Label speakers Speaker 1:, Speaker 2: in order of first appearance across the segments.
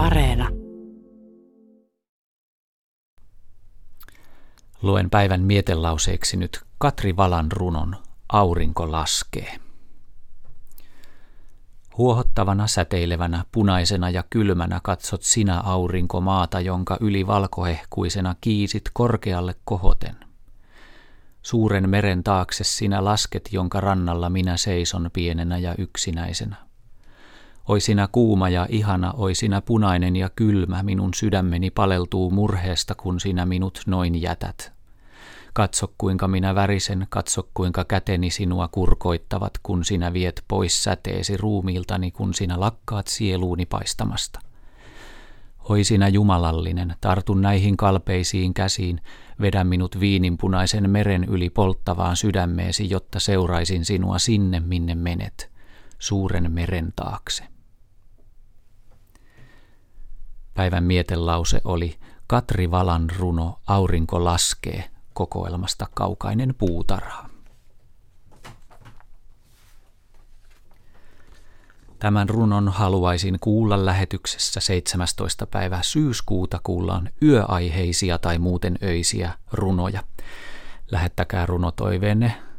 Speaker 1: Areena.
Speaker 2: Luen päivän mietelauseeksi nyt Katri Valan runon Aurinko laskee. Huohottavana, säteilevänä, punaisena ja kylmänä katsot sinä aurinko maata, jonka yli valkohehkuisena kiisit korkealle kohoten. Suuren meren taakse sinä lasket, jonka rannalla minä seison pienenä ja yksinäisenä. Oi sinä kuuma ja ihana, oi sinä punainen ja kylmä, minun sydämeni paleltuu murheesta, kun sinä minut noin jätät. Katso kuinka minä värisen, katso kuinka käteni sinua kurkoittavat, kun sinä viet pois säteesi ruumiiltani, kun sinä lakkaat sieluuni paistamasta. Oi sinä jumalallinen, tartun näihin kalpeisiin käsiin, vedä minut viininpunaisen meren yli polttavaan sydämeesi, jotta seuraisin sinua sinne, minne menet, suuren meren taakse. Päivän mietelause oli Katri Valan runo Aurinko laskee kokoelmasta Kaukainen puutarha. Tämän runon haluaisin kuulla lähetyksessä 17. päivä syyskuuta kuullaan yöaiheisia tai muuten öisiä runoja. Lähettäkää runotoiveenne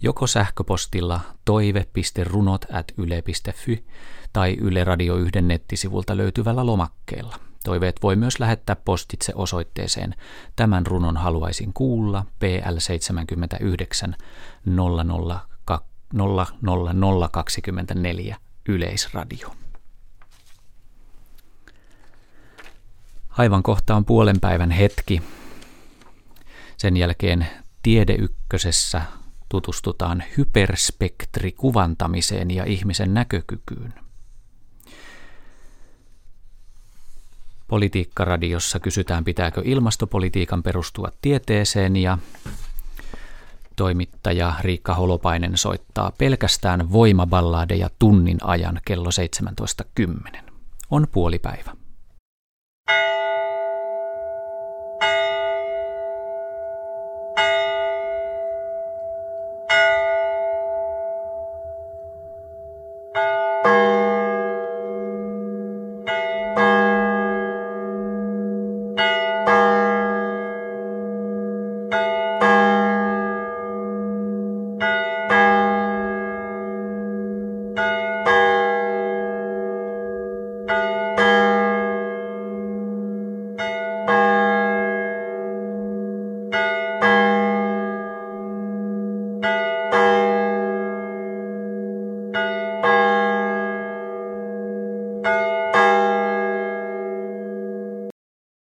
Speaker 2: joko sähköpostilla toive.runot at yle.fi tai Yle Radio 1 nettisivulta löytyvällä lomakkeella. Toiveet voi myös lähettää postitse osoitteeseen Tämän runon haluaisin kuulla PL 79 00024 Yleisradio. Aivan kohta on puolen päivän hetki. Sen jälkeen Tiedeykkösessä tutustutaan hyperspektrikuvantamiseen ja ihmisen näkökykyyn. Politiikkaradiossa kysytään, pitääkö ilmastopolitiikan perustua tieteeseen ja toimittaja Riikka Holopainen soittaa pelkästään voimaballadeja tunnin ajan kello 17.10. On puolipäivä.